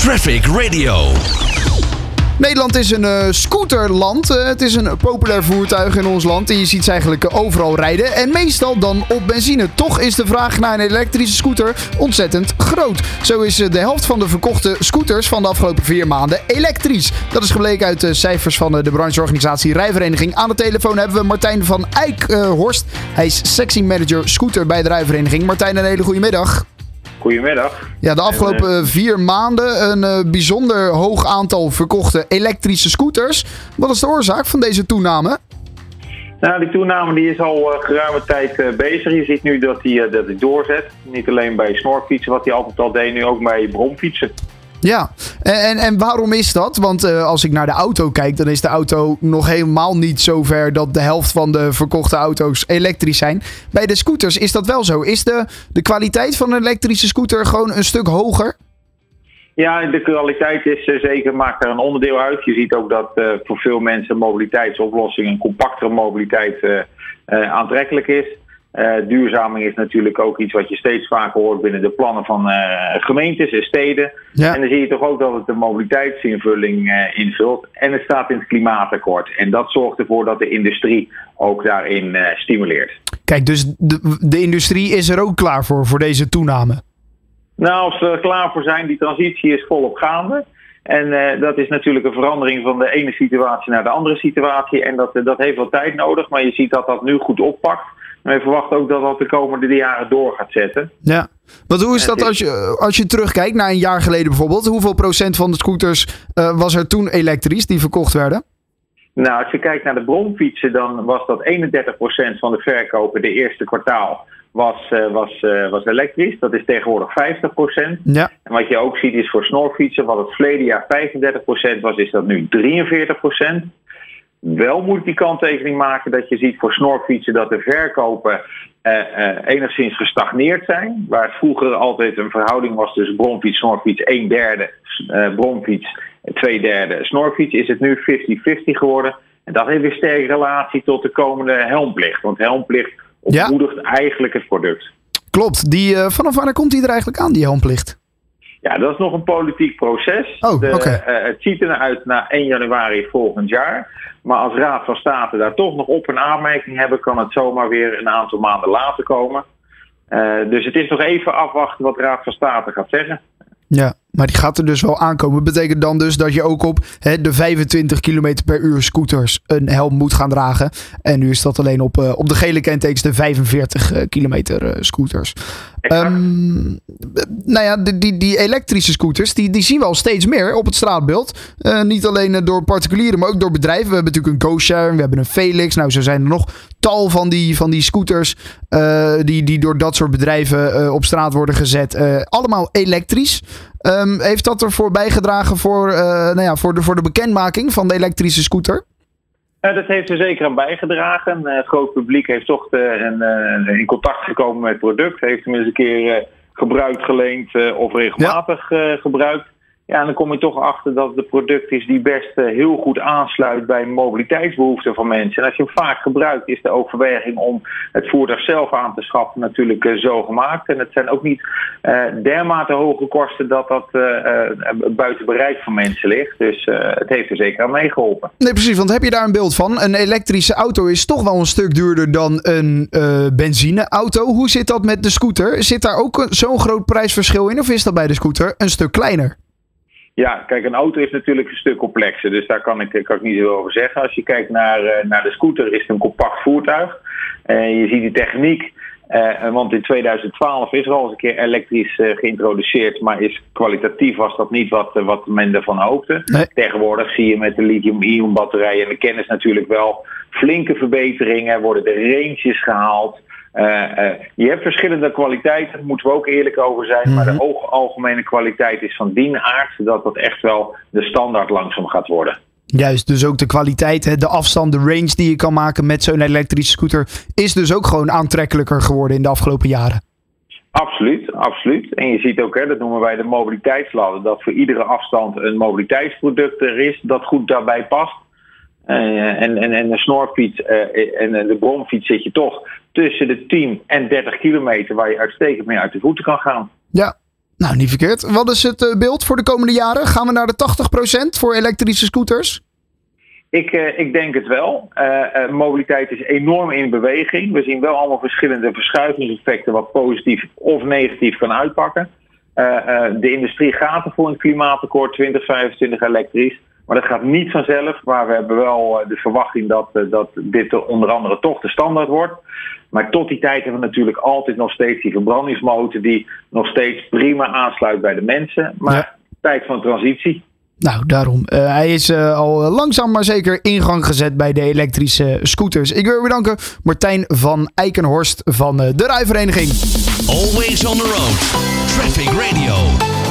Traffic Radio. Nederland is een uh, scooterland. Uh, het is een populair voertuig in ons land. En je ziet ze eigenlijk overal rijden. En meestal dan op benzine. Toch is de vraag naar een elektrische scooter ontzettend groot. Zo is de helft van de verkochte scooters van de afgelopen vier maanden elektrisch. Dat is gebleken uit de cijfers van de brancheorganisatie Rijvereniging. Aan de telefoon hebben we Martijn van Eikhorst. Hij is sectie manager scooter bij de Rijvereniging. Martijn, een hele goede middag. Goedemiddag. Ja, de afgelopen eh, vier maanden een uh, bijzonder hoog aantal verkochte elektrische scooters. Wat is de oorzaak van deze toename? Nou, die toename die is al uh, geruime tijd bezig. Je ziet nu dat hij dat die doorzet. Niet alleen bij snorfietsen, wat hij altijd al deed, nu ook bij bromfietsen. Ja, en, en waarom is dat? Want uh, als ik naar de auto kijk, dan is de auto nog helemaal niet zo ver dat de helft van de verkochte auto's elektrisch zijn. Bij de scooters is dat wel zo. Is de, de kwaliteit van een elektrische scooter gewoon een stuk hoger? Ja, de kwaliteit is uh, zeker, maakt er een onderdeel uit. Je ziet ook dat uh, voor veel mensen mobiliteitsoplossing, een compactere mobiliteit aantrekkelijk is. Uh, duurzaming is natuurlijk ook iets wat je steeds vaker hoort binnen de plannen van uh, gemeentes en steden. Ja. En dan zie je toch ook dat het de mobiliteitsinvulling uh, invult. En het staat in het klimaatakkoord. En dat zorgt ervoor dat de industrie ook daarin stimuleert. Kijk, dus de, de, industrie is er ook klaar voor, voor deze toename? Nou, als we er klaar voor zijn, die transitie is volop gaande. En dat is natuurlijk een verandering van de ene situatie naar de andere situatie. En dat, dat heeft wel tijd nodig, maar je ziet dat dat nu goed oppakt. We verwachten ook dat dat de komende jaren door gaat zetten. Ja. Want hoe is dat als je, als je terugkijkt naar een jaar geleden bijvoorbeeld? Hoeveel procent van de scooters uh, was er toen elektrisch die verkocht werden? Nou, als je kijkt naar de bromfietsen, dan was dat 31% van de verkopen de eerste kwartaal was, uh, was, uh, was elektrisch. Dat is tegenwoordig 50%. Ja. En wat je ook ziet is voor snorfietsen, wat het verleden jaar 35% was, is dat nu 43%. Wel moet ik die kanttekening maken dat je ziet voor snorfietsen dat de verkopen eh, eh, enigszins gestagneerd zijn. Waar het vroeger altijd een verhouding was tussen bromfiets, snorfiets, een derde uh, bromfiets, twee derde snorfiets, is het nu 50-50 geworden. En dat heeft een sterke relatie tot de komende helmplicht. Want helmplicht ontmoedigt ja. eigenlijk het product. Klopt. Die, uh, vanaf wanneer komt die er eigenlijk aan, die helmplicht? Ja, dat is nog een politiek proces. Oh, de, okay. uh, het ziet eruit naar 1 januari volgend jaar. Maar als Raad van State daar toch nog op een aanmerking hebben, kan het zomaar weer een aantal maanden later komen. Uh, dus het is nog even afwachten wat Raad van State gaat zeggen. Ja, maar die gaat er dus wel aankomen. Betekent dan dus dat je ook op hè, de 25 km per uur scooters een helm moet gaan dragen. En nu is dat alleen op, uh, op de gele kentekens de 45 uh, kilometer uh, scooters. Um, nou ja, die, die, die, elektrische scooters, die, die zien we al steeds meer op het straatbeeld. niet alleen door particulieren, maar ook door bedrijven. We hebben natuurlijk een GoShare, we hebben een Felix. Nou, zo zijn er nog tal van die, van die scooters die, die door dat soort bedrijven op straat worden gezet. allemaal elektrisch. Um, heeft dat ervoor bijgedragen voor, uh, nou ja, voor, de, voor de bekendmaking van de elektrische scooter? Uh, dat heeft er zeker aan bijgedragen. Uh, het groot publiek heeft toch een, in contact gekomen met het product. Heeft hem eens een keer gebruikt, geleend of regelmatig ja. gebruikt. Ja, en dan kom je toch achter dat het product is die best heel goed aansluit bij mobiliteitsbehoeften van mensen. En als je hem vaak gebruikt, is de overweging om het voertuig zelf aan te schaffen natuurlijk uh, zo gemaakt. En het zijn ook niet uh, dermate hoge kosten dat dat buiten bereik van mensen ligt. Dus het heeft er zeker aan meegeholpen. Nee, precies. Want heb je daar een beeld van? Een elektrische auto is toch wel een stuk duurder dan een benzineauto. Hoe zit dat met de scooter? Zit daar ook zo'n groot prijsverschil in? Of is dat bij de scooter een stuk kleiner? Ja, kijk, een auto is natuurlijk een stuk complexer, dus daar kan ik, kan ik niet veel over zeggen. Als je kijkt naar, uh, naar de scooter, is het een compact voertuig. Uh, je ziet die techniek, uh, want in 2012 is er al eens een keer elektrisch geïntroduceerd, maar is kwalitatief was dat niet wat, wat men ervan hoopte. Nee. Tegenwoordig zie je met de lithium-ion batterijen en de kennis natuurlijk wel flinke verbeteringen, worden de ranges gehaald. Uh, uh, je hebt verschillende kwaliteiten, daar moeten we ook eerlijk over zijn. Mm -hmm. Maar de algemene kwaliteit is van die aard dat dat echt wel de standaard langzaam gaat worden. Juist, dus ook de kwaliteit, de afstand, de range die je kan maken met zo'n elektrische scooter, is dus ook gewoon aantrekkelijker geworden in de afgelopen jaren. Absoluut, absoluut. En je ziet ook, hè, dat noemen wij de mobiliteitsladder, dat voor iedere afstand een mobiliteitsproduct er is dat goed daarbij past. Uh, en, en, en de snorfiets uh, en de bromfiets zit je toch tussen de 10 en 30 kilometer waar je uitstekend mee uit de voeten kan gaan. Ja, Nou, niet verkeerd. Wat is het beeld voor de komende jaren? Gaan we naar de 80% voor elektrische scooters? Ik, ik denk het wel. Uh, mobiliteit is enorm in beweging. We zien wel allemaal verschillende verschuivingseffecten, wat positief of negatief kan uitpakken. de industrie gaat er voor een klimaatakkoord 2025 elektrisch. Maar dat gaat niet vanzelf. Maar we hebben wel de verwachting dat, dat dit onder andere toch de standaard wordt. Maar tot die tijd hebben we natuurlijk altijd nog steeds die verbrandingsmotor die nog steeds prima aansluit bij de mensen. Maar tijd van transitie. Nou, daarom. Uh, hij is uh, al langzaam maar zeker in gang gezet bij de elektrische scooters. Ik wil bedanken Martijn van Eikenhorst van uh, de Rijvereniging. Always on the road. Traffic Radio.